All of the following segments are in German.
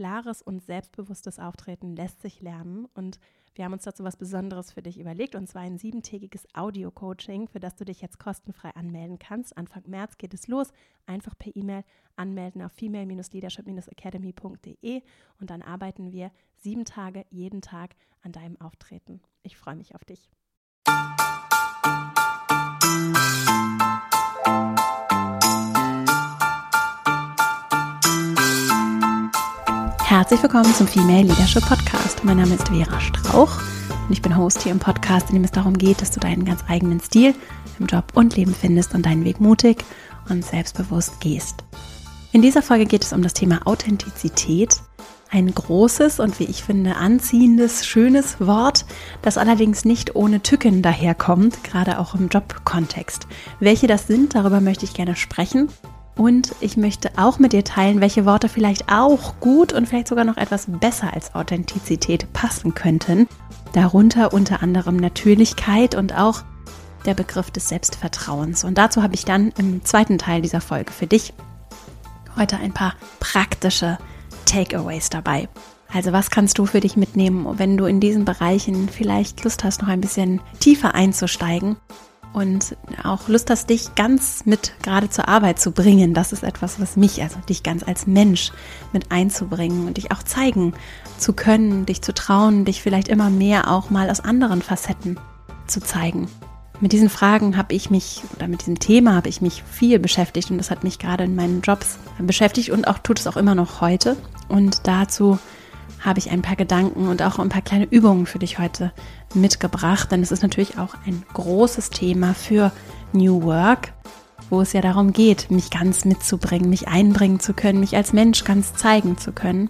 klares und selbstbewusstes Auftreten lässt sich lernen und wir haben uns dazu was Besonderes für dich überlegt und zwar ein siebentägiges Audio-Coaching, für das du dich jetzt kostenfrei anmelden kannst. Anfang März geht es los. Einfach per E-Mail anmelden auf female-leadership-academy.de und dann arbeiten wir sieben Tage jeden Tag an deinem Auftreten. Ich freue mich auf dich. Herzlich willkommen zum Female Leadership Podcast. Mein Name ist Vera Strauch und ich bin Host hier im Podcast, in dem es darum geht, dass du deinen ganz eigenen Stil im Job und Leben findest und deinen Weg mutig und selbstbewusst gehst. In dieser Folge geht es um das Thema Authentizität. Ein großes und wie ich finde anziehendes, schönes Wort, das allerdings nicht ohne Tücken daherkommt, gerade auch im Jobkontext. Welche das sind, darüber möchte ich gerne sprechen und ich möchte auch mit dir teilen, welche Worte vielleicht auch gut und vielleicht sogar noch etwas besser als Authentizität passen könnten. Darunter unter anderem Natürlichkeit und auch der Begriff des Selbstvertrauens. Und dazu habe ich dann im zweiten Teil dieser Folge für dich heute ein paar praktische Takeaways dabei. Also was kannst du für dich mitnehmen, wenn du in diesen Bereichen vielleicht Lust hast, noch ein bisschen tiefer einzusteigen und auch Lust hast, dich ganz mit gerade zur Arbeit zu bringen. Das ist etwas, was mich, also dich ganz als Mensch mit einzubringen und dich auch zeigen zu können, dich zu trauen, dich vielleicht immer mehr auch mal aus anderen Facetten zu zeigen. Mit diesen Fragen habe ich mich, oder mit diesem Thema habe ich mich viel beschäftigt und das hat mich gerade in meinen Jobs beschäftigt und auch tut es auch immer noch heute. Und dazu habe ich ein paar Gedanken und auch ein paar kleine Übungen für dich heute mitgebracht, denn es ist natürlich auch ein großes Thema für New Work, wo es ja darum geht, mich ganz mitzubringen, mich einbringen zu können, mich als Mensch ganz zeigen zu können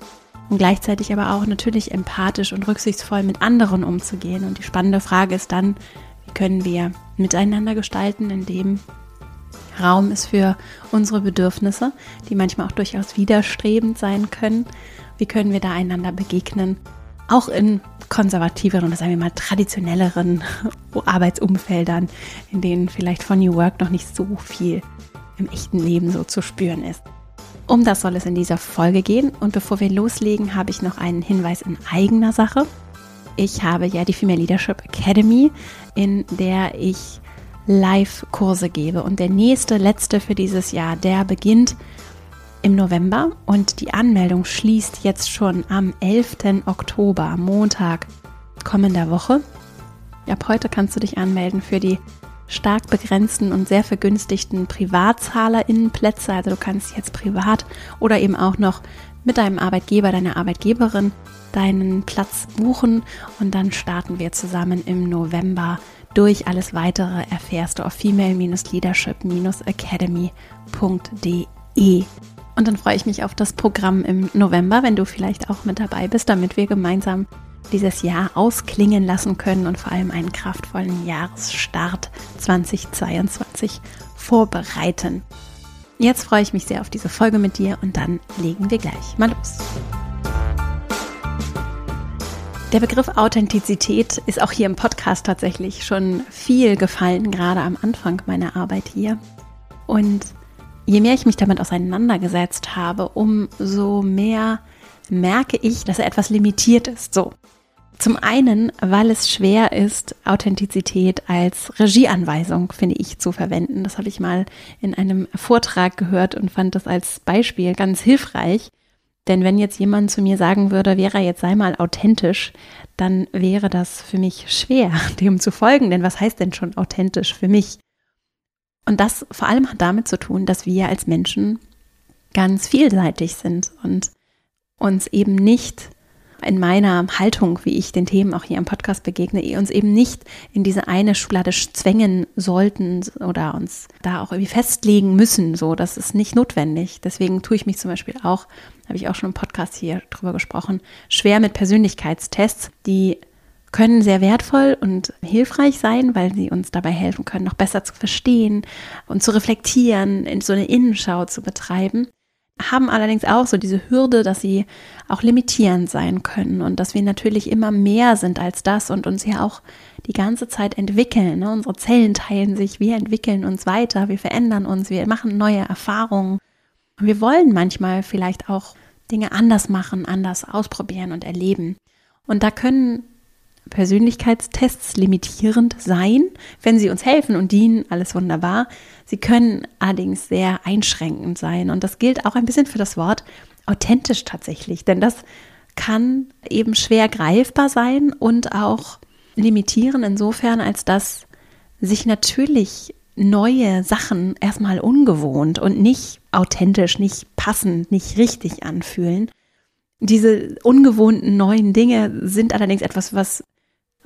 und gleichzeitig aber auch natürlich empathisch und rücksichtsvoll mit anderen umzugehen. Und die spannende Frage ist dann, wie können wir miteinander gestalten, indem Raum ist für unsere Bedürfnisse, die manchmal auch durchaus widerstrebend sein können wie können wir da einander begegnen? Auch in konservativeren oder sagen wir mal traditionelleren Arbeitsumfeldern, in denen vielleicht von New Work noch nicht so viel im echten Leben so zu spüren ist. Um das soll es in dieser Folge gehen. Und bevor wir loslegen, habe ich noch einen Hinweis in eigener Sache. Ich habe ja die Female Leadership Academy, in der ich Live-Kurse gebe. Und der nächste, letzte für dieses Jahr, der beginnt im November und die Anmeldung schließt jetzt schon am 11. Oktober, Montag kommender Woche. Ab heute kannst du dich anmelden für die stark begrenzten und sehr vergünstigten PrivatzahlerInnenplätze. Also du kannst jetzt privat oder eben auch noch mit deinem Arbeitgeber, deiner Arbeitgeberin deinen Platz buchen und dann starten wir zusammen im November durch. Alles weitere erfährst du auf female-leadership-academy.de. Und dann freue ich mich auf das Programm im November, wenn du vielleicht auch mit dabei bist, damit wir gemeinsam dieses Jahr ausklingen lassen können und vor allem einen kraftvollen Jahresstart 2022 vorbereiten. Jetzt freue ich mich sehr auf diese Folge mit dir und dann legen wir gleich mal los. Der Begriff Authentizität ist auch hier im Podcast tatsächlich schon viel gefallen, gerade am Anfang meiner Arbeit hier. Und je mehr ich mich damit auseinandergesetzt habe, umso mehr merke ich, dass er etwas limitiert ist. So. Zum einen, weil es schwer ist, Authentizität als Regieanweisung, finde ich, zu verwenden. Das habe ich mal in einem Vortrag gehört und fand das als Beispiel ganz hilfreich. Denn wenn jetzt jemand zu mir sagen würde, Vera, jetzt sei mal authentisch, dann wäre das für mich schwer, dem zu folgen. Denn was heißt denn schon authentisch für mich? Und das vor allem hat damit zu tun, dass wir als Menschen ganz vielseitig sind und uns eben nicht in meiner Haltung, wie ich den Themen auch hier im Podcast begegne, uns eben nicht in diese eine Schublade zwängen sollten oder uns da auch irgendwie festlegen müssen. So, das ist nicht notwendig. Deswegen tue ich mich zum Beispiel auch, habe ich auch schon im Podcast hier drüber gesprochen, schwer mit Persönlichkeitstests, die können sehr wertvoll und hilfreich sein, weil sie uns dabei helfen können, noch besser zu verstehen und zu reflektieren, in so eine Innenschau zu betreiben, haben allerdings auch so diese Hürde, dass sie auch limitierend sein können und dass wir natürlich immer mehr sind als das und uns ja auch die ganze Zeit entwickeln. Ne? Unsere Zellen teilen sich, wir entwickeln uns weiter, wir verändern uns, wir machen neue Erfahrungen. Und wir wollen manchmal vielleicht auch Dinge anders machen, anders ausprobieren und erleben. Und da können Persönlichkeitstests limitierend sein, wenn sie uns helfen und dienen, alles wunderbar. Sie können allerdings sehr einschränkend sein. Und das gilt auch ein bisschen für das Wort authentisch tatsächlich, denn das kann eben schwer greifbar sein und auch limitieren insofern, als dass sich natürlich neue Sachen erstmal ungewohnt und nicht authentisch, nicht passend, nicht richtig anfühlen. Diese ungewohnten neuen Dinge sind allerdings etwas, was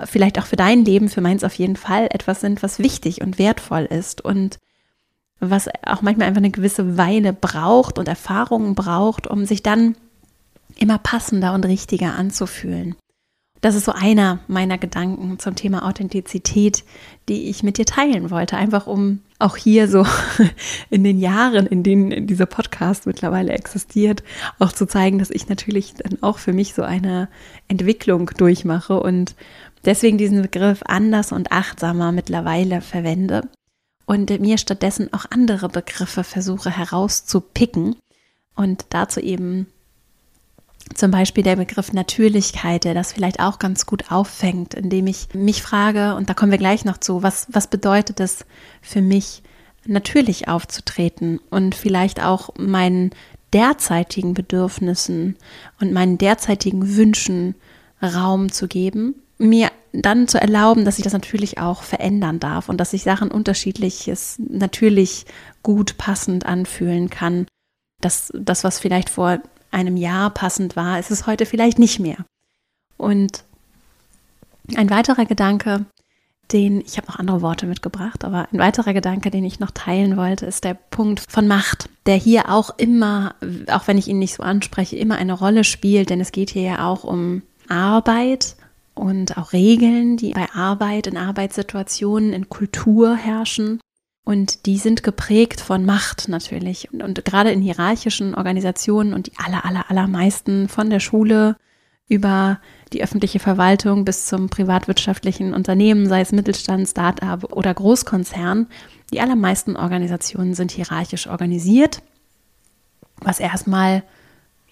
vielleicht auch für dein Leben, für meins auf jeden Fall etwas sind, was wichtig und wertvoll ist und was auch manchmal einfach eine gewisse Weile braucht und Erfahrungen braucht, um sich dann immer passender und richtiger anzufühlen. Das ist so einer meiner Gedanken zum Thema Authentizität, die ich mit dir teilen wollte, einfach um auch hier so in den Jahren, in denen dieser Podcast mittlerweile existiert, auch zu zeigen, dass ich natürlich dann auch für mich so eine Entwicklung durchmache und deswegen diesen Begriff anders und achtsamer mittlerweile verwende und mir stattdessen auch andere Begriffe versuche herauszupicken und dazu eben zum Beispiel der Begriff Natürlichkeit, der das vielleicht auch ganz gut auffängt, indem ich mich frage, und da kommen wir gleich noch zu, was, was bedeutet es für mich, natürlich aufzutreten und vielleicht auch meinen derzeitigen Bedürfnissen und meinen derzeitigen Wünschen Raum zu geben, mir dann zu erlauben, dass ich das natürlich auch verändern darf und dass sich Sachen unterschiedliches natürlich gut passend anfühlen kann. dass das, was vielleicht vor einem Jahr passend war, ist es heute vielleicht nicht mehr. Und ein weiterer Gedanke, den, ich habe noch andere Worte mitgebracht, aber ein weiterer Gedanke, den ich noch teilen wollte, ist der Punkt von Macht, der hier auch immer, auch wenn ich ihn nicht so anspreche, immer eine Rolle spielt, denn es geht hier ja auch um Arbeit und auch Regeln, die bei Arbeit, in Arbeitssituationen, in Kultur herrschen. Und die sind geprägt von Macht natürlich. Und, und gerade in hierarchischen Organisationen und die aller, aller, allermeisten von der Schule über die öffentliche Verwaltung bis zum privatwirtschaftlichen Unternehmen, sei es Mittelstand, Start-up oder Großkonzern, die allermeisten Organisationen sind hierarchisch organisiert, was erstmal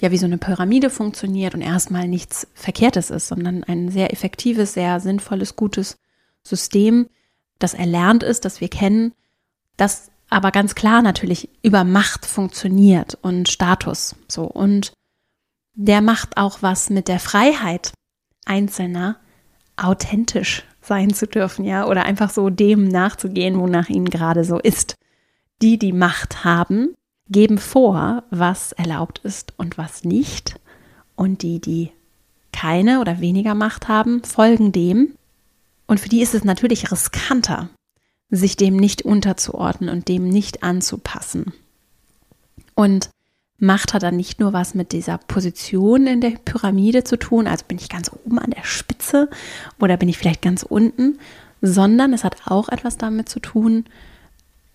ja wie so eine Pyramide funktioniert und erstmal nichts Verkehrtes ist, sondern ein sehr effektives, sehr sinnvolles, gutes System, das erlernt ist, das wir kennen das aber ganz klar natürlich über Macht funktioniert und Status so und der macht auch was mit der Freiheit Einzelner authentisch sein zu dürfen, ja, oder einfach so dem nachzugehen, wonach ihnen gerade so ist. Die, die Macht haben, geben vor, was erlaubt ist und was nicht. Und die, die keine oder weniger Macht haben, folgen dem. Und für die ist es natürlich riskanter, sich dem nicht unterzuordnen und dem nicht anzupassen. Und Macht hat dann nicht nur was mit dieser Position in der Pyramide zu tun, also bin ich ganz oben an der Spitze oder bin ich vielleicht ganz unten, sondern es hat auch etwas damit zu tun,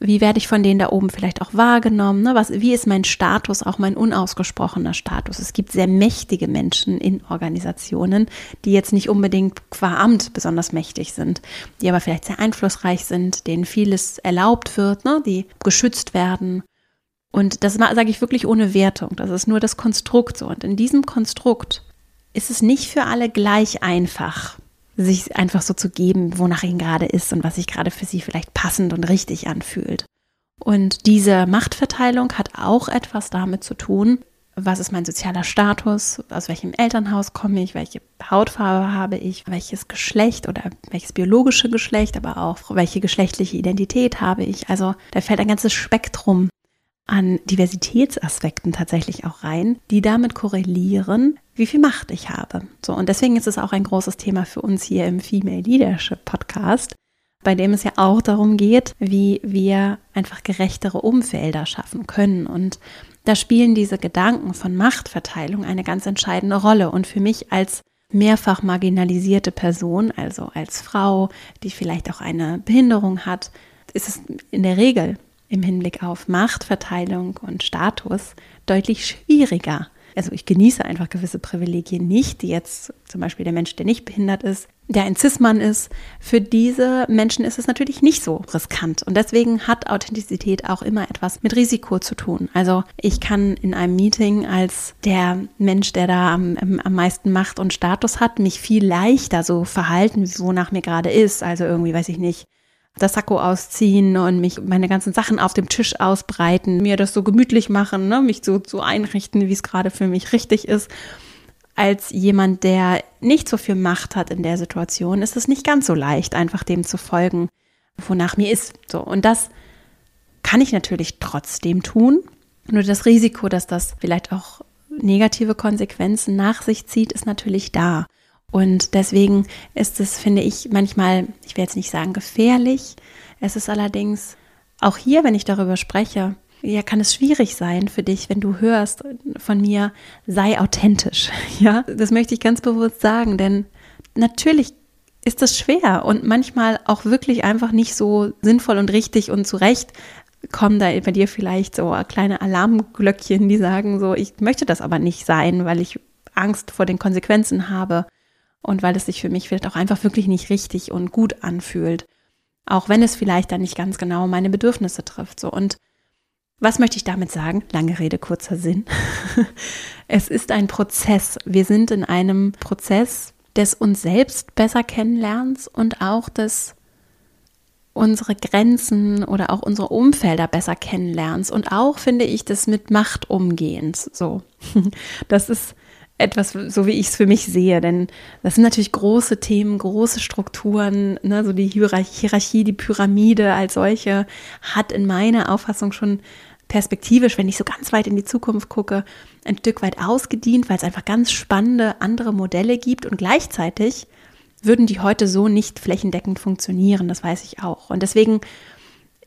wie werde ich von denen da oben vielleicht auch wahrgenommen? Ne? Was, wie ist mein Status, auch mein unausgesprochener Status? Es gibt sehr mächtige Menschen in Organisationen, die jetzt nicht unbedingt qua Amt besonders mächtig sind, die aber vielleicht sehr einflussreich sind, denen vieles erlaubt wird, ne? die geschützt werden. Und das sage ich wirklich ohne Wertung. Das ist nur das Konstrukt so. Und in diesem Konstrukt ist es nicht für alle gleich einfach, sich einfach so zu geben, wonach ihnen gerade ist und was sich gerade für sie vielleicht passend und richtig anfühlt. Und diese Machtverteilung hat auch etwas damit zu tun, was ist mein sozialer Status, aus welchem Elternhaus komme ich, welche Hautfarbe habe ich, welches Geschlecht oder welches biologische Geschlecht, aber auch welche geschlechtliche Identität habe ich. Also da fällt ein ganzes Spektrum an Diversitätsaspekten tatsächlich auch rein, die damit korrelieren, wie viel Macht ich habe. So, und deswegen ist es auch ein großes Thema für uns hier im Female Leadership Podcast, bei dem es ja auch darum geht, wie wir einfach gerechtere Umfelder schaffen können. Und da spielen diese Gedanken von Machtverteilung eine ganz entscheidende Rolle. Und für mich als mehrfach marginalisierte Person, also als Frau, die vielleicht auch eine Behinderung hat, ist es in der Regel im Hinblick auf Machtverteilung und Status deutlich schwieriger, also ich genieße einfach gewisse Privilegien nicht, die jetzt zum Beispiel der Mensch, der nicht behindert ist, der ein Cis-Mann ist, für diese Menschen ist es natürlich nicht so riskant. Und deswegen hat Authentizität auch immer etwas mit Risiko zu tun. Also ich kann in einem Meeting als der Mensch, der da am, am meisten Macht und Status hat, mich viel leichter so verhalten, wonach mir gerade ist. Also irgendwie, weiß ich nicht, das Sakko ausziehen und mich meine ganzen Sachen auf dem Tisch ausbreiten, mir das so gemütlich machen, ne? mich so, so einrichten, wie es gerade für mich richtig ist als jemand, der nicht so viel Macht hat in der Situation, ist es nicht ganz so leicht, einfach dem zu folgen, wonach mir ist. So. Und das kann ich natürlich trotzdem tun. Nur das Risiko, dass das vielleicht auch negative Konsequenzen nach sich zieht, ist natürlich da. Und deswegen ist es, finde ich, manchmal, ich will jetzt nicht sagen gefährlich, es ist allerdings auch hier, wenn ich darüber spreche, ja, kann es schwierig sein für dich, wenn du hörst von mir, sei authentisch. Ja, das möchte ich ganz bewusst sagen, denn natürlich ist das schwer und manchmal auch wirklich einfach nicht so sinnvoll und richtig und zurecht kommen da bei dir vielleicht so kleine Alarmglöckchen, die sagen so, ich möchte das aber nicht sein, weil ich Angst vor den Konsequenzen habe und weil es sich für mich vielleicht auch einfach wirklich nicht richtig und gut anfühlt. Auch wenn es vielleicht dann nicht ganz genau meine Bedürfnisse trifft. So und was möchte ich damit sagen? Lange Rede, kurzer Sinn. es ist ein Prozess. Wir sind in einem Prozess des uns selbst besser kennenlernens und auch des unsere Grenzen oder auch unsere Umfelder besser kennenlernst und auch finde ich das mit Macht umgehens so. Das ist etwas, so wie ich es für mich sehe, denn das sind natürlich große Themen, große Strukturen, ne, so die Hierarchie, die Pyramide als solche hat in meiner Auffassung schon perspektivisch, wenn ich so ganz weit in die Zukunft gucke, ein Stück weit ausgedient, weil es einfach ganz spannende andere Modelle gibt. Und gleichzeitig würden die heute so nicht flächendeckend funktionieren, das weiß ich auch. Und deswegen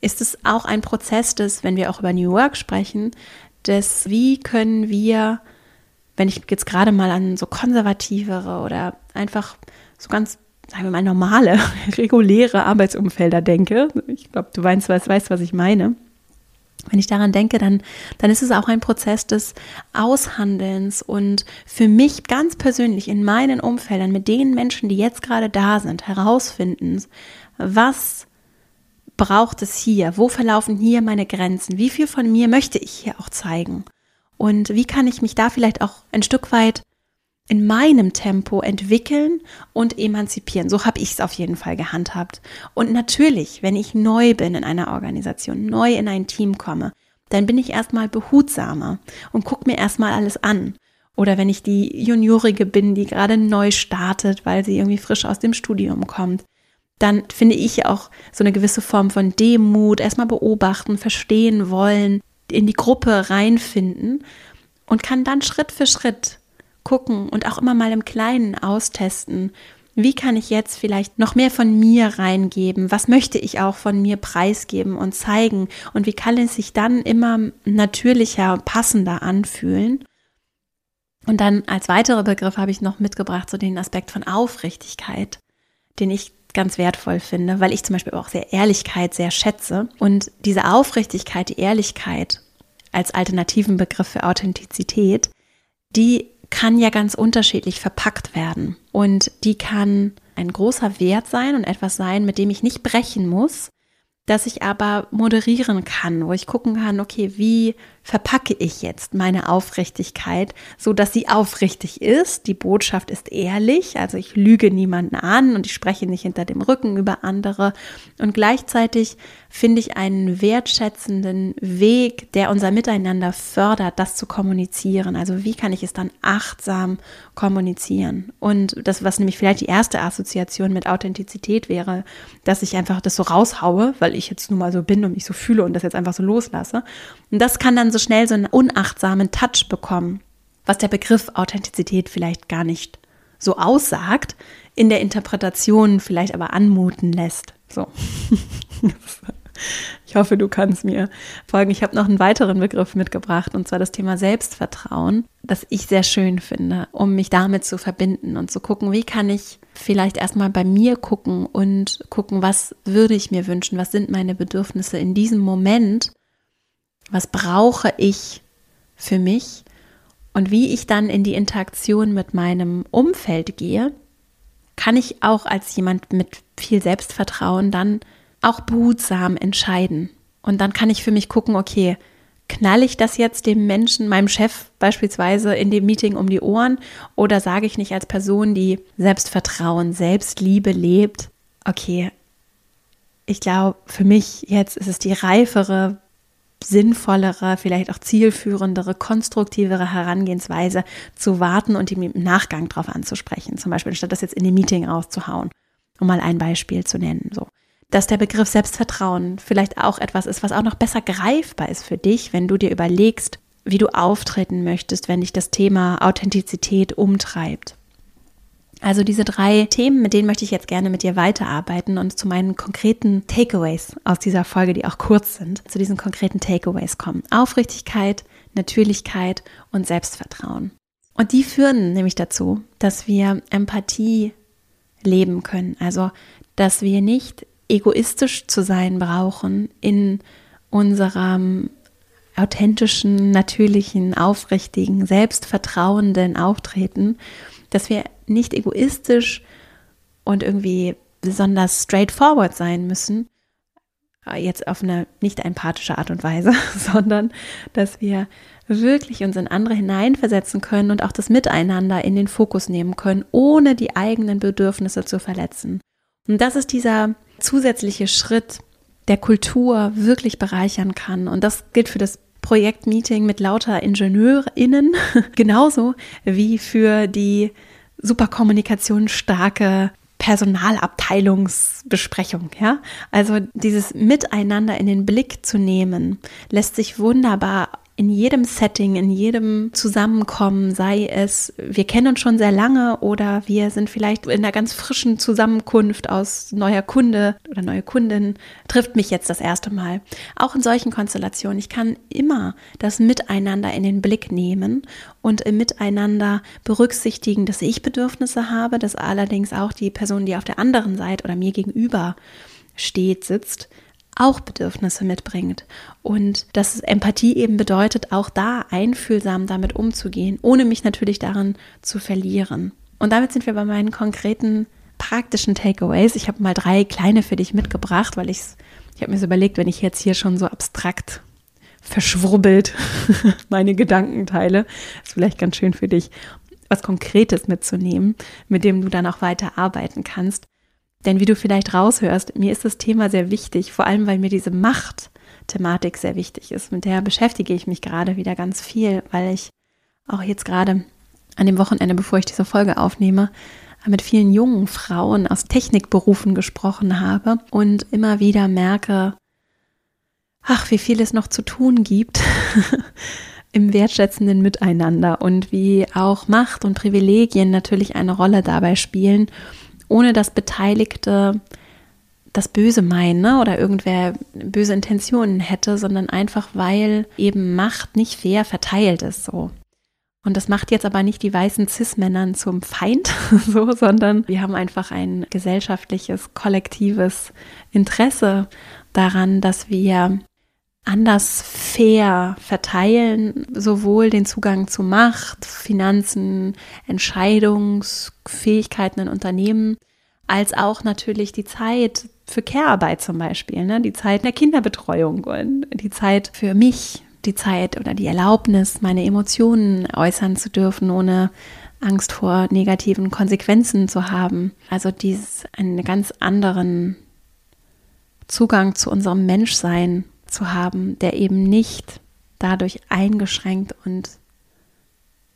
ist es auch ein Prozess des, wenn wir auch über New Work sprechen, des, wie können wir, wenn ich jetzt gerade mal an so konservativere oder einfach so ganz, sagen wir mal, normale, reguläre Arbeitsumfelder denke, ich glaube, du weißt, weißt, was ich meine, wenn ich daran denke, dann, dann ist es auch ein Prozess des Aushandelns und für mich ganz persönlich in meinen Umfeldern mit den Menschen, die jetzt gerade da sind, herausfinden, was braucht es hier? Wo verlaufen hier meine Grenzen? Wie viel von mir möchte ich hier auch zeigen? Und wie kann ich mich da vielleicht auch ein Stück weit in meinem Tempo entwickeln und emanzipieren. So habe ich es auf jeden Fall gehandhabt. Und natürlich, wenn ich neu bin in einer Organisation, neu in ein Team komme, dann bin ich erstmal behutsamer und gucke mir erstmal alles an. Oder wenn ich die Juniorige bin, die gerade neu startet, weil sie irgendwie frisch aus dem Studium kommt, dann finde ich auch so eine gewisse Form von Demut, erstmal beobachten, verstehen wollen, in die Gruppe reinfinden und kann dann Schritt für Schritt gucken und auch immer mal im Kleinen austesten. Wie kann ich jetzt vielleicht noch mehr von mir reingeben? Was möchte ich auch von mir preisgeben und zeigen? Und wie kann es sich dann immer natürlicher, passender anfühlen? Und dann als weiterer Begriff habe ich noch mitgebracht, so den Aspekt von Aufrichtigkeit, den ich ganz wertvoll finde, weil ich zum Beispiel auch sehr Ehrlichkeit sehr schätze. Und diese Aufrichtigkeit, die Ehrlichkeit als alternativen Begriff für Authentizität, die kann ja ganz unterschiedlich verpackt werden. Und die kann ein großer Wert sein und etwas sein, mit dem ich nicht brechen muss, dass ich aber moderieren kann, wo ich gucken kann, okay, wie verpacke ich jetzt meine Aufrichtigkeit, so dass sie aufrichtig ist. Die Botschaft ist ehrlich, also ich lüge niemanden an und ich spreche nicht hinter dem Rücken über andere und gleichzeitig finde ich einen wertschätzenden Weg, der unser Miteinander fördert, das zu kommunizieren. Also wie kann ich es dann achtsam kommunizieren? Und das, was nämlich vielleicht die erste Assoziation mit Authentizität wäre, dass ich einfach das so raushaue, weil ich jetzt nun mal so bin und mich so fühle und das jetzt einfach so loslasse. Und das kann dann so schnell so einen unachtsamen Touch bekommen, was der Begriff Authentizität vielleicht gar nicht so aussagt, in der Interpretation vielleicht aber anmuten lässt. So. Ich hoffe, du kannst mir folgen. Ich habe noch einen weiteren Begriff mitgebracht, und zwar das Thema Selbstvertrauen, das ich sehr schön finde, um mich damit zu verbinden und zu gucken, wie kann ich vielleicht erstmal bei mir gucken und gucken, was würde ich mir wünschen, was sind meine Bedürfnisse in diesem Moment, was brauche ich für mich Und wie ich dann in die Interaktion mit meinem Umfeld gehe, kann ich auch als jemand mit viel Selbstvertrauen dann auch behutsam entscheiden. Und dann kann ich für mich gucken, okay, knall ich das jetzt dem Menschen, meinem Chef beispielsweise in dem Meeting um die Ohren oder sage ich nicht als Person, die Selbstvertrauen, Selbstliebe lebt, okay, ich glaube, für mich jetzt ist es die reifere, sinnvollere, vielleicht auch zielführendere, konstruktivere Herangehensweise zu warten und ihm im Nachgang darauf anzusprechen. Zum Beispiel, statt das jetzt in dem Meeting rauszuhauen, um mal ein Beispiel zu nennen. So. Dass der Begriff Selbstvertrauen vielleicht auch etwas ist, was auch noch besser greifbar ist für dich, wenn du dir überlegst, wie du auftreten möchtest, wenn dich das Thema Authentizität umtreibt. Also diese drei Themen, mit denen möchte ich jetzt gerne mit dir weiterarbeiten und zu meinen konkreten Takeaways aus dieser Folge, die auch kurz sind, zu diesen konkreten Takeaways kommen. Aufrichtigkeit, Natürlichkeit und Selbstvertrauen. Und die führen nämlich dazu, dass wir Empathie leben können. Also, dass wir nicht egoistisch zu sein brauchen in unserem authentischen, natürlichen, aufrichtigen, selbstvertrauenden Auftreten, dass wir nicht egoistisch und irgendwie besonders straightforward sein müssen, äh, jetzt auf eine nicht empathische Art und Weise, sondern dass wir wirklich uns in andere hineinversetzen können und auch das Miteinander in den Fokus nehmen können, ohne die eigenen Bedürfnisse zu verletzen. Und das ist dieser zusätzliche Schritt, der Kultur wirklich bereichern kann. Und das gilt für das Projektmeeting mit lauter IngenieurInnen genauso wie für die super kommunikationsstarke Personalabteilungsbesprechung, ja? Also dieses Miteinander in den Blick zu nehmen, lässt sich wunderbar in jedem Setting, in jedem Zusammenkommen, sei es, wir kennen uns schon sehr lange oder wir sind vielleicht in einer ganz frischen Zusammenkunft aus neuer Kunde oder neue Kundin, trifft mich jetzt das erste Mal. Auch in solchen Konstellationen. Ich kann immer das Miteinander in den Blick nehmen und im Miteinander berücksichtigen, dass ich Bedürfnisse habe, dass allerdings auch die Person, die auf der anderen Seite oder mir gegenüber steht, sitzt, auch Bedürfnisse mitbringt. Und dass Empathie eben bedeutet, auch da einfühlsam damit umzugehen, ohne mich natürlich darin zu verlieren. Und damit sind wir bei meinen konkreten praktischen Takeaways. Ich habe mal drei kleine für dich mitgebracht, weil ich ich habe mir so überlegt, wenn ich jetzt hier schon so abstrakt verschwurbelt meine Gedanken teile, ist vielleicht ganz schön für dich, was Konkretes mitzunehmen, mit dem du dann auch weiter arbeiten kannst. Denn wie du vielleicht raushörst, mir ist das Thema sehr wichtig, vor allem weil mir diese Macht-Thematik sehr wichtig ist. Mit der beschäftige ich mich gerade wieder ganz viel, weil ich auch jetzt gerade an dem Wochenende, bevor ich diese Folge aufnehme, mit vielen jungen Frauen aus Technikberufen gesprochen habe und immer wieder merke, ach, wie viel es noch zu tun gibt im wertschätzenden Miteinander und wie auch Macht und Privilegien natürlich eine Rolle dabei spielen ohne dass Beteiligte das Böse meinen ne? oder irgendwer böse Intentionen hätte, sondern einfach weil eben Macht nicht fair verteilt ist so. Und das macht jetzt aber nicht die weißen Cis-Männern zum Feind, so, sondern wir haben einfach ein gesellschaftliches, kollektives Interesse daran, dass wir anders fair verteilen, sowohl den Zugang zu Macht, Finanzen, Entscheidungsfähigkeiten in Unternehmen, als auch natürlich die Zeit für Care-Arbeit zum Beispiel, ne? die Zeit der Kinderbetreuung und die Zeit für mich, die Zeit oder die Erlaubnis, meine Emotionen äußern zu dürfen, ohne Angst vor negativen Konsequenzen zu haben. Also dieses einen ganz anderen Zugang zu unserem Menschsein zu haben, der eben nicht dadurch eingeschränkt und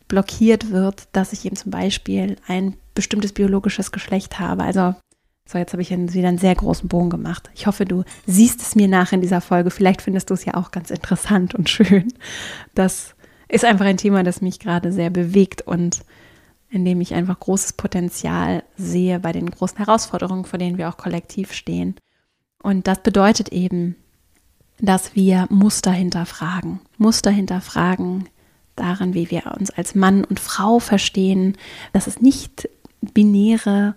blockiert wird, dass ich eben zum Beispiel ein bestimmtes biologisches Geschlecht habe. Also, so jetzt habe ich wieder einen sehr großen Bogen gemacht. Ich hoffe, du siehst es mir nach in dieser Folge. Vielleicht findest du es ja auch ganz interessant und schön. Das ist einfach ein Thema, das mich gerade sehr bewegt und in dem ich einfach großes Potenzial sehe bei den großen Herausforderungen, vor denen wir auch kollektiv stehen. Und das bedeutet eben, dass wir Muster hinterfragen. Muster hinterfragen darin, wie wir uns als Mann und Frau verstehen, dass es nicht binäre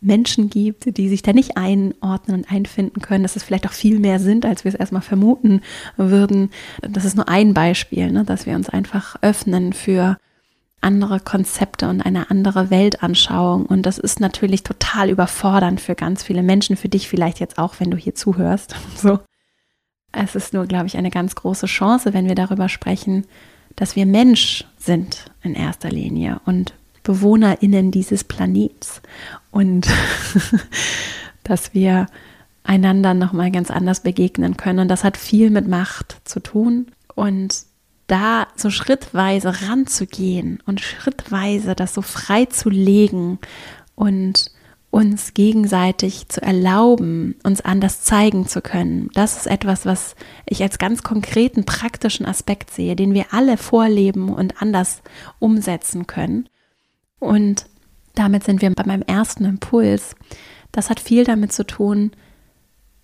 Menschen gibt, die sich da nicht einordnen und einfinden können, dass es vielleicht auch viel mehr sind, als wir es erstmal vermuten würden. Das ist nur ein Beispiel, ne, dass wir uns einfach öffnen für andere Konzepte und eine andere Weltanschauung. Und das ist natürlich total überfordernd für ganz viele Menschen, für dich vielleicht jetzt auch, wenn du hier zuhörst. So. Es ist nur, glaube ich, eine ganz große Chance, wenn wir darüber sprechen, dass wir Mensch sind in erster Linie und BewohnerInnen dieses Planets und dass wir einander nochmal ganz anders begegnen können. Und das hat viel mit Macht zu tun. Und da so schrittweise ranzugehen und schrittweise das so frei zu legen und uns gegenseitig zu erlauben, uns anders zeigen zu können. Das ist etwas, was ich als ganz konkreten praktischen Aspekt sehe, den wir alle vorleben und anders umsetzen können. Und damit sind wir bei meinem ersten Impuls. Das hat viel damit zu tun,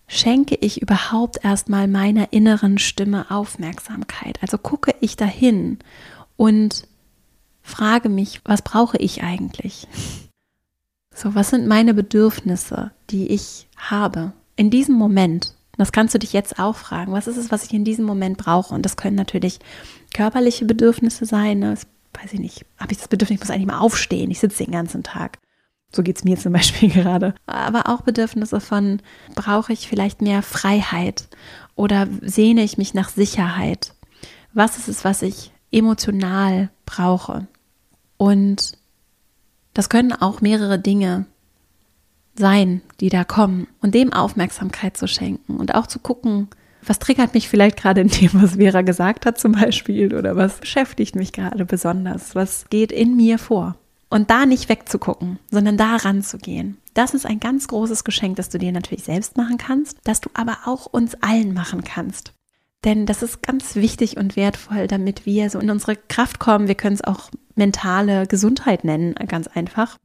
schenke ich überhaupt erstmal meiner inneren Stimme Aufmerksamkeit? Also gucke ich dahin und frage mich, was brauche ich eigentlich? So, was sind meine Bedürfnisse, die ich habe in diesem Moment? Das kannst du dich jetzt auch fragen. Was ist es, was ich in diesem Moment brauche? Und das können natürlich körperliche Bedürfnisse sein. Ne? Das, weiß ich nicht. Habe ich das Bedürfnis, ich muss eigentlich mal aufstehen. Ich sitze den ganzen Tag. So geht es mir zum Beispiel gerade. Aber auch Bedürfnisse von, brauche ich vielleicht mehr Freiheit oder sehne ich mich nach Sicherheit? Was ist es, was ich emotional brauche? Und das können auch mehrere Dinge sein, die da kommen und dem Aufmerksamkeit zu schenken und auch zu gucken, was triggert mich vielleicht gerade in dem, was Vera gesagt hat zum Beispiel oder was beschäftigt mich gerade besonders, was geht in mir vor. Und da nicht wegzugucken, sondern da ranzugehen. Das ist ein ganz großes Geschenk, das du dir natürlich selbst machen kannst, das du aber auch uns allen machen kannst. Denn das ist ganz wichtig und wertvoll, damit wir so in unsere Kraft kommen. Wir können es auch mentale Gesundheit nennen, ganz einfach.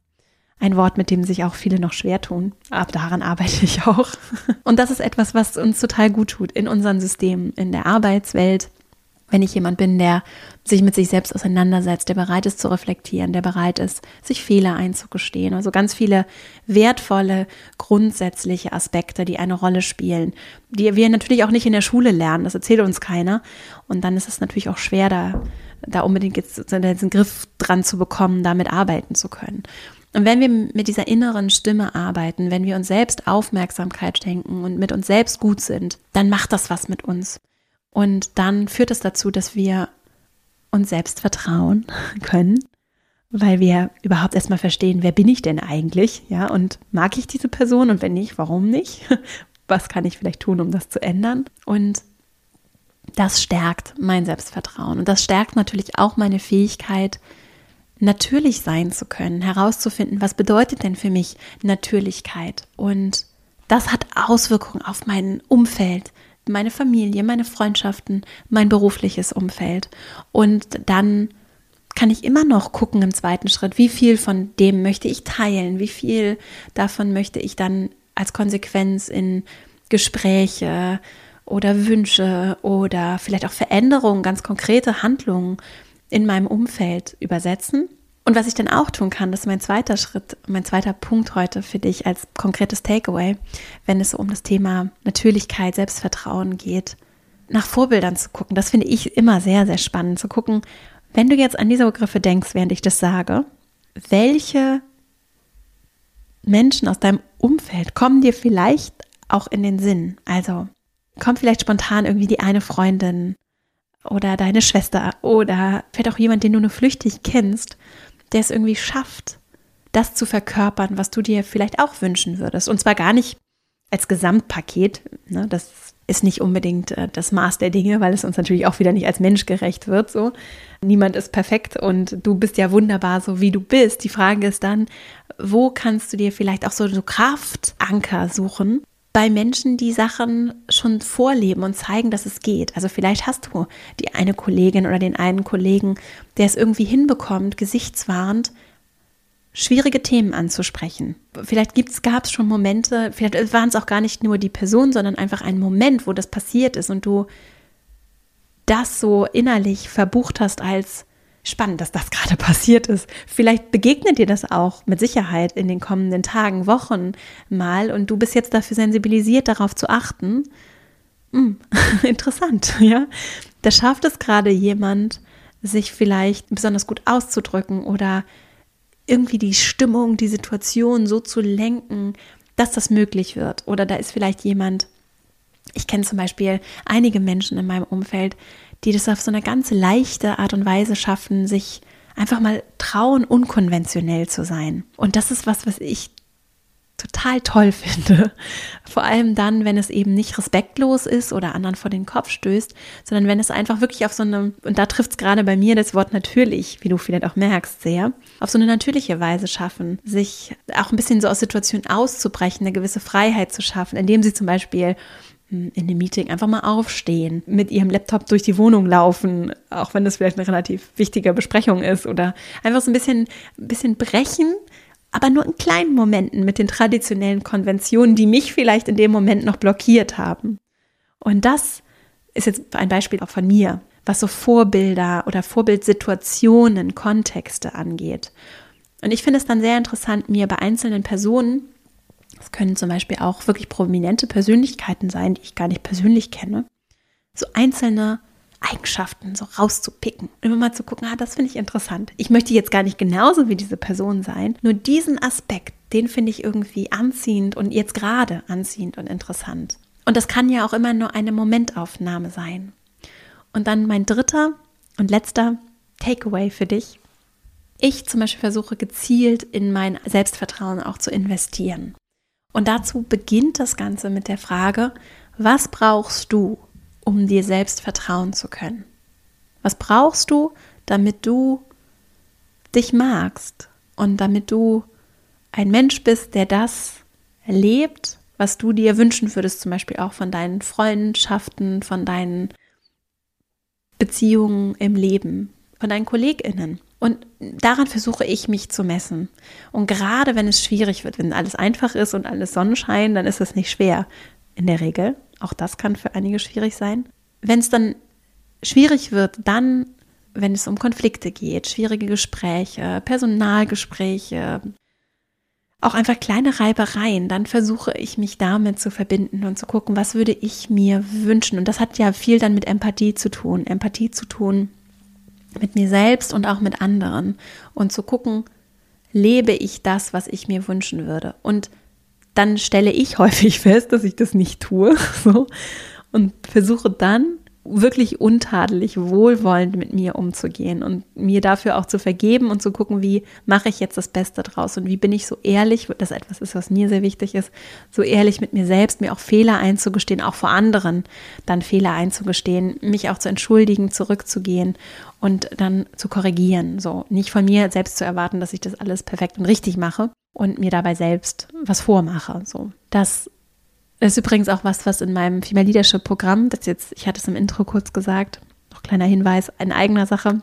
Ein Wort, mit dem sich auch viele noch schwer tun. Aber daran arbeite ich auch. Und das ist etwas, was uns total gut tut in unseren Systemen, in der Arbeitswelt, wenn ich jemand bin, der sich mit sich selbst auseinandersetzt, der bereit ist zu reflektieren, der bereit ist, sich Fehler einzugestehen. Also ganz viele wertvolle, grundsätzliche Aspekte, die eine Rolle spielen, die wir natürlich auch nicht in der Schule lernen. Das erzählt uns keiner. Und dann ist es natürlich auch schwer, da, da unbedingt jetzt einen Griff dran zu bekommen, damit arbeiten zu können. Und wenn wir mit dieser inneren Stimme arbeiten, wenn wir uns selbst Aufmerksamkeit schenken und mit uns selbst gut sind, dann macht das was mit uns. Und dann führt es dazu, dass wir uns selbst vertrauen können, weil wir überhaupt erstmal verstehen, wer bin ich denn eigentlich? Ja, und mag ich diese Person und wenn nicht, warum nicht? Was kann ich vielleicht tun, um das zu ändern? Und das stärkt mein Selbstvertrauen und das stärkt natürlich auch meine Fähigkeit, natürlich sein zu können, herauszufinden, was bedeutet denn für mich Natürlichkeit? Und das hat Auswirkungen auf mein Umfeld, meine Familie, meine Freundschaften, mein berufliches Umfeld. Und dann kann ich immer noch gucken im zweiten Schritt, wie viel von dem möchte ich teilen, wie viel davon möchte ich dann als Konsequenz in Gespräche oder Wünsche oder vielleicht auch Veränderungen, ganz konkrete Handlungen in meinem Umfeld übersetzen und was ich dann auch tun kann, das ist mein zweiter Schritt, mein zweiter Punkt heute für dich als konkretes Takeaway, wenn es um das Thema Natürlichkeit, Selbstvertrauen geht, nach Vorbildern zu gucken. Das finde ich immer sehr, sehr spannend zu gucken, wenn du jetzt an diese Begriffe denkst, während ich das sage, welche Menschen aus deinem Umfeld kommen dir vielleicht auch in den Sinn? Also kommt vielleicht spontan irgendwie die eine Freundin oder deine Schwester oder vielleicht auch jemand, den du nur flüchtig kennst der es irgendwie schafft, das zu verkörpern, was du dir vielleicht auch wünschen würdest. Und zwar gar nicht als Gesamtpaket. Ne? Das ist nicht unbedingt äh, das Maß der Dinge, weil es uns natürlich auch wieder nicht als Mensch gerecht wird. So, niemand ist perfekt und du bist ja wunderbar, so wie du bist. Die Frage ist dann, wo kannst du dir vielleicht auch so, so Kraftanker suchen, bei Menschen, die Sachen schon vorleben und zeigen, dass es geht. Also vielleicht hast du die eine Kollegin oder den einen Kollegen, der es irgendwie hinbekommt, gesichtswahrend schwierige Themen anzusprechen. Vielleicht gab es schon Momente, vielleicht waren es auch gar nicht nur die Person, sondern einfach ein Moment, wo das passiert ist und du das so innerlich verbucht hast als spannend, dass das gerade passiert ist. Vielleicht begegnet dir das auch mit Sicherheit in den kommenden Tagen, Wochen mal und du bist jetzt dafür sensibilisiert, darauf zu achten. Hm, interessant, ja. Da schafft es gerade jemand, sich vielleicht besonders gut auszudrücken oder irgendwie die Stimmung, die Situation so zu lenken, dass das möglich wird. Oder da ist vielleicht jemand, ich kenne zum Beispiel einige Menschen in meinem Umfeld, die das auf so eine ganz leichte Art und Weise schaffen, sich einfach mal trauen, unkonventionell zu sein. Und das ist was, was ich total toll finde. Vor allem dann, wenn es eben nicht respektlos ist oder anderen vor den Kopf stößt, sondern wenn es einfach wirklich auf so eine, und da trifft es gerade bei mir das Wort natürlich, wie du vielleicht auch merkst, sehr, auf so eine natürliche Weise schaffen, sich auch ein bisschen so aus Situationen auszubrechen, eine gewisse Freiheit zu schaffen, indem sie zum Beispiel in dem Meeting einfach mal aufstehen, mit ihrem Laptop durch die Wohnung laufen, auch wenn das vielleicht eine relativ wichtige Besprechung ist oder einfach so ein bisschen, ein bisschen brechen, aber nur in kleinen Momenten mit den traditionellen Konventionen, die mich vielleicht in dem Moment noch blockiert haben. Und das ist jetzt ein Beispiel auch von mir, was so Vorbilder oder Vorbildsituationen, Kontexte angeht. Und ich finde es dann sehr interessant, mir bei einzelnen Personen, es können zum Beispiel auch wirklich prominente Persönlichkeiten sein, die ich gar nicht persönlich kenne, so einzelne Eigenschaften so rauszupicken. Immer mal zu gucken, ah, das finde ich interessant. Ich möchte jetzt gar nicht genauso wie diese Person sein, nur diesen Aspekt, den finde ich irgendwie anziehend und jetzt gerade anziehend und interessant. Und das kann ja auch immer nur eine Momentaufnahme sein. Und dann mein dritter und letzter Takeaway für dich. Ich zum Beispiel versuche gezielt in mein Selbstvertrauen auch zu investieren. Und dazu beginnt das Ganze mit der Frage, was brauchst du, um dir selbst vertrauen zu können? Was brauchst du, damit du dich magst und damit du ein Mensch bist, der das erlebt, was du dir wünschen würdest, zum Beispiel auch von deinen Freundschaften, von deinen Beziehungen im Leben, von deinen KollegInnen. Und daran versuche ich mich zu messen. Und gerade wenn es schwierig wird, wenn alles einfach ist und alles Sonnenschein, dann ist es nicht schwer. In der Regel. Auch das kann für einige schwierig sein. Wenn es dann schwierig wird, dann, wenn es um Konflikte geht, schwierige Gespräche, Personalgespräche, auch einfach kleine Reibereien, dann versuche ich mich damit zu verbinden und zu gucken, was würde ich mir wünschen. Und das hat ja viel dann mit Empathie zu tun. Empathie zu tun mit mir selbst und auch mit anderen. Und zu gucken, lebe ich das, was ich mir wünschen würde. Und dann stelle ich häufig fest, dass ich das nicht tue. So. Und versuche dann wirklich untadelig, wohlwollend mit mir umzugehen und mir dafür auch zu vergeben und zu gucken, wie mache ich jetzt das Beste draus und wie bin ich so ehrlich, das etwas ist, was mir sehr wichtig ist, so ehrlich mit mir selbst, mir auch Fehler einzugestehen, auch vor anderen dann Fehler einzugestehen, mich auch zu entschuldigen, zurückzugehen und dann zu korrigieren, so nicht von mir selbst zu erwarten, dass ich das alles perfekt und richtig mache, und mir dabei selbst was vormache. So, das ist übrigens auch was, was in meinem Female Leadership Programm, das jetzt, ich hatte es im Intro kurz gesagt, noch kleiner Hinweis, in eigener Sache,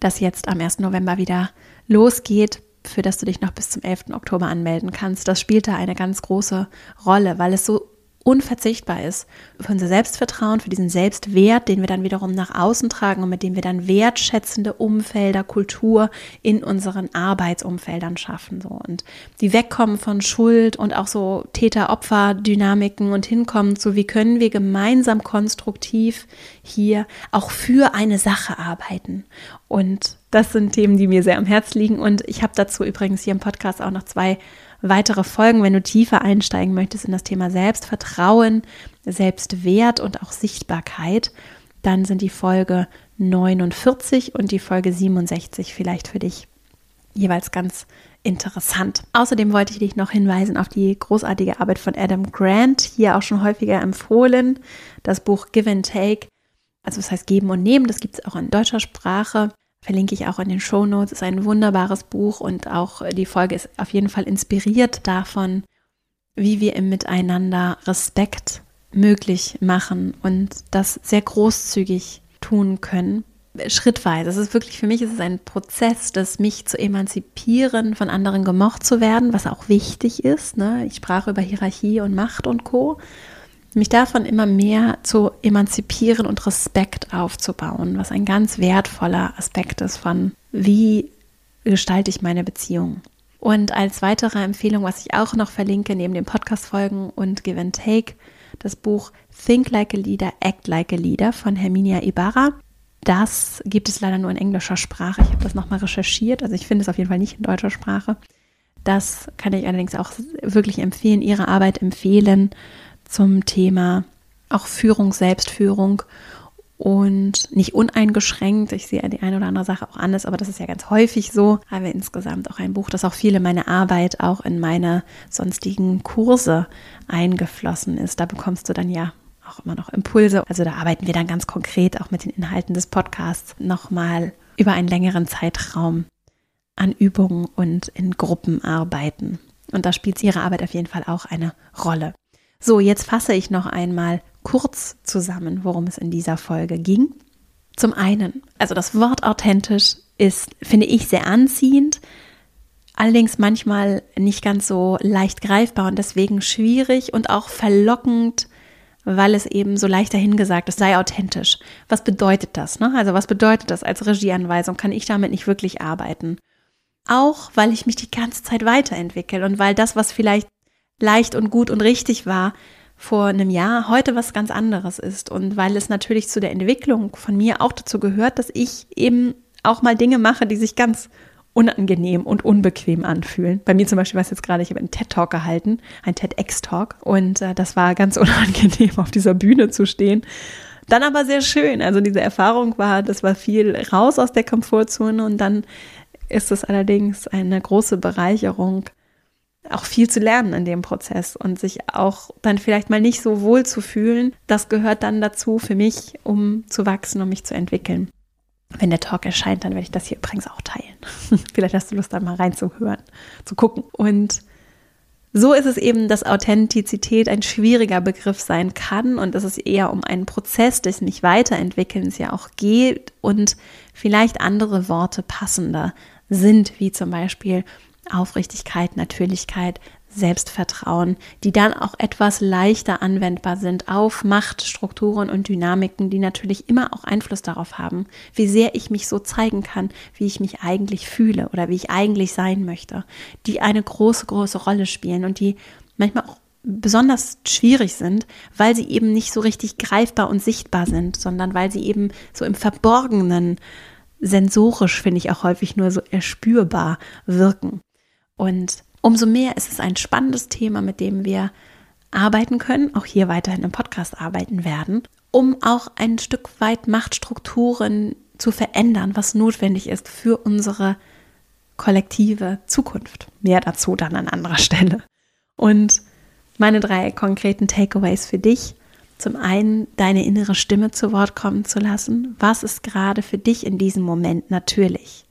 das jetzt am 1. November wieder losgeht, für das du dich noch bis zum 11. Oktober anmelden kannst. Das spielt da eine ganz große Rolle, weil es so unverzichtbar ist für unser Selbstvertrauen, für diesen Selbstwert, den wir dann wiederum nach außen tragen und mit dem wir dann wertschätzende Umfelder, Kultur in unseren Arbeitsumfeldern schaffen. So. Und die wegkommen von Schuld und auch so Täter-Opfer-Dynamiken und hinkommen zu, wie können wir gemeinsam konstruktiv hier auch für eine Sache arbeiten. Und das sind Themen, die mir sehr am Herz liegen. Und ich habe dazu übrigens hier im Podcast auch noch zwei weitere Folgen, wenn du tiefer einsteigen möchtest in das Thema Selbstvertrauen, Selbstwert und auch Sichtbarkeit, dann sind die Folge 49 und die Folge 67 vielleicht für dich jeweils ganz interessant. Außerdem wollte ich dich noch hinweisen auf die großartige Arbeit von Adam Grant, hier auch schon häufiger empfohlen, das Buch Give and Take, also das heißt Geben und Nehmen, das gibt es auch in deutscher Sprache verlinke ich auch in den Show Notes. Ist ein wunderbares Buch und auch die Folge ist auf jeden Fall inspiriert davon, wie wir im Miteinander Respekt möglich machen und das sehr großzügig tun können. Schrittweise. Es ist wirklich für mich, es ist ein Prozess, das mich zu emanzipieren, von anderen gemocht zu werden, was auch wichtig ist. Ne? Ich sprach über Hierarchie und Macht und Co mich davon immer mehr zu emanzipieren und Respekt aufzubauen, was ein ganz wertvoller Aspekt ist von, wie gestalte ich meine Beziehung. Und als weitere Empfehlung, was ich auch noch verlinke, neben den Podcast-Folgen und Give and Take, das Buch Think Like a Leader, Act Like a Leader von Herminia Ibarra. Das gibt es leider nur in englischer Sprache. Ich habe das nochmal recherchiert. Also ich finde es auf jeden Fall nicht in deutscher Sprache. Das kann ich allerdings auch wirklich empfehlen, Ihre Arbeit empfehlen zum Thema auch Führung, Selbstführung und nicht uneingeschränkt. Ich sehe die eine oder andere Sache auch anders, aber das ist ja ganz häufig so. Aber insgesamt auch ein Buch, das auch viele meine Arbeit auch in meine sonstigen Kurse eingeflossen ist. Da bekommst du dann ja auch immer noch Impulse. Also da arbeiten wir dann ganz konkret auch mit den Inhalten des Podcasts nochmal über einen längeren Zeitraum an Übungen und in Gruppen arbeiten. Und da spielt ihre Arbeit auf jeden Fall auch eine Rolle. So, jetzt fasse ich noch einmal kurz zusammen, worum es in dieser Folge ging. Zum einen, also das Wort authentisch ist, finde ich, sehr anziehend, allerdings manchmal nicht ganz so leicht greifbar und deswegen schwierig und auch verlockend weil es eben so leicht dahingesagt ist, sei authentisch. Was bedeutet das? Ne? Also was bedeutet das als Regieanweisung? Kann ich damit nicht wirklich arbeiten? Auch weil ich mich die ganze Zeit weiterentwickle und weil das, was vielleicht leicht und gut und richtig war vor einem Jahr, heute was ganz anderes ist und weil es natürlich zu der Entwicklung von mir auch dazu gehört, dass ich eben auch mal Dinge mache, die sich ganz unangenehm und unbequem anfühlen. Bei mir zum Beispiel war es jetzt gerade, ich habe einen TED-Talk gehalten, ein TEDx-Talk und äh, das war ganz unangenehm, auf dieser Bühne zu stehen. Dann aber sehr schön. Also diese Erfahrung war, das war viel raus aus der Komfortzone und dann ist es allerdings eine große Bereicherung, auch viel zu lernen in dem Prozess und sich auch dann vielleicht mal nicht so wohl zu fühlen. Das gehört dann dazu für mich, um zu wachsen, um mich zu entwickeln. Wenn der Talk erscheint, dann werde ich das hier übrigens auch teilen. Vielleicht hast du Lust, da mal reinzuhören, zu gucken. Und so ist es eben, dass Authentizität ein schwieriger Begriff sein kann und dass es eher um einen Prozess des mich weiterentwickelns ja auch geht und vielleicht andere Worte passender sind, wie zum Beispiel Aufrichtigkeit, Natürlichkeit, Selbstvertrauen, die dann auch etwas leichter anwendbar sind auf Machtstrukturen und Dynamiken, die natürlich immer auch Einfluss darauf haben, wie sehr ich mich so zeigen kann, wie ich mich eigentlich fühle oder wie ich eigentlich sein möchte, die eine große, große Rolle spielen und die manchmal auch besonders schwierig sind, weil sie eben nicht so richtig greifbar und sichtbar sind, sondern weil sie eben so im Verborgenen sensorisch, finde ich auch häufig nur so erspürbar wirken. Und Umso mehr ist es ein spannendes Thema, mit dem wir arbeiten können, auch hier weiterhin im Podcast arbeiten werden, um auch ein Stück weit Machtstrukturen zu verändern, was notwendig ist für unsere kollektive Zukunft. Mehr dazu dann an anderer Stelle. Und meine drei konkreten Takeaways für dich. Zum einen, deine innere Stimme zu Wort kommen zu lassen. Was ist gerade für dich in diesem Moment natürlich?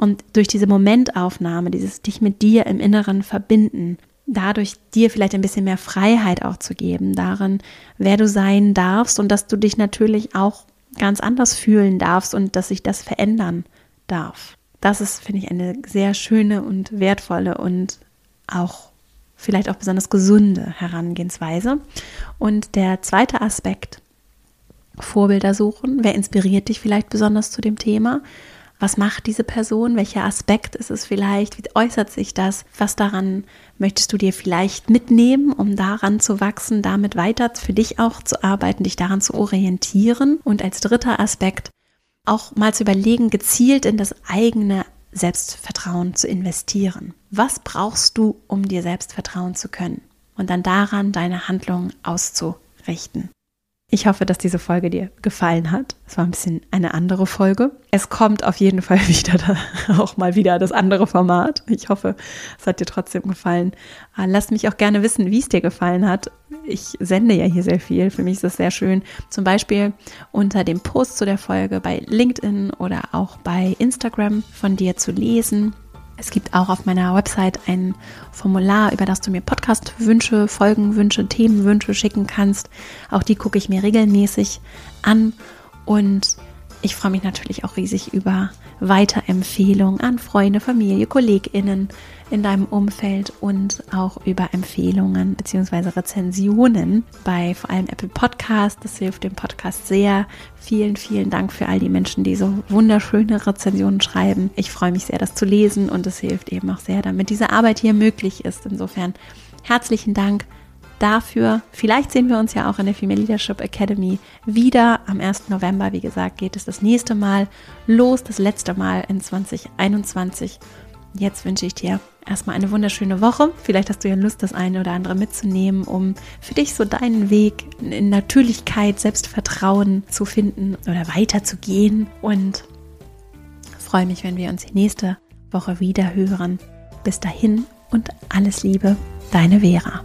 Und durch diese Momentaufnahme, dieses dich mit dir im Inneren verbinden, dadurch dir vielleicht ein bisschen mehr Freiheit auch zu geben, darin, wer du sein darfst und dass du dich natürlich auch ganz anders fühlen darfst und dass sich das verändern darf. Das ist, finde ich, eine sehr schöne und wertvolle und auch vielleicht auch besonders gesunde Herangehensweise. Und der zweite Aspekt, Vorbilder suchen. Wer inspiriert dich vielleicht besonders zu dem Thema? Was macht diese Person? Welcher Aspekt ist es vielleicht? Wie äußert sich das? Was daran möchtest du dir vielleicht mitnehmen, um daran zu wachsen, damit weiter für dich auch zu arbeiten, dich daran zu orientieren? Und als dritter Aspekt auch mal zu überlegen, gezielt in das eigene Selbstvertrauen zu investieren. Was brauchst du, um dir selbst vertrauen zu können? Und dann daran deine Handlungen auszurichten. Ich hoffe, dass diese Folge dir gefallen hat. Es war ein bisschen eine andere Folge. Es kommt auf jeden Fall wieder da, auch mal wieder das andere Format. Ich hoffe, es hat dir trotzdem gefallen. Ah, lass mich auch gerne wissen, wie es dir gefallen hat. Ich sende ja hier sehr viel. Für mich ist es sehr schön. Zum Beispiel unter dem Post zu der Folge bei LinkedIn oder auch bei Instagram von dir zu lesen es gibt auch auf meiner Website ein Formular, über das du mir Podcast-Wünsche, Folgenwünsche, Themenwünsche schicken kannst. Auch die gucke ich mir regelmäßig an und ich freue mich natürlich auch riesig über Weiterempfehlungen an Freunde, Familie, KollegInnen in deinem Umfeld und auch über Empfehlungen bzw. Rezensionen bei vor allem Apple Podcast. Das hilft dem Podcast sehr. Vielen, vielen Dank für all die Menschen, die so wunderschöne Rezensionen schreiben. Ich freue mich sehr, das zu lesen und es hilft eben auch sehr, damit diese Arbeit hier möglich ist. Insofern herzlichen Dank dafür. Vielleicht sehen wir uns ja auch in der Female Leadership Academy wieder. Am 1. November, wie gesagt, geht es das nächste Mal los, das letzte Mal in 2021. Jetzt wünsche ich dir erstmal eine wunderschöne Woche. Vielleicht hast du ja Lust, das eine oder andere mitzunehmen, um für dich so deinen Weg in Natürlichkeit, Selbstvertrauen zu finden oder weiterzugehen. Und freue mich, wenn wir uns nächste Woche wieder hören. Bis dahin und alles Liebe, deine Vera.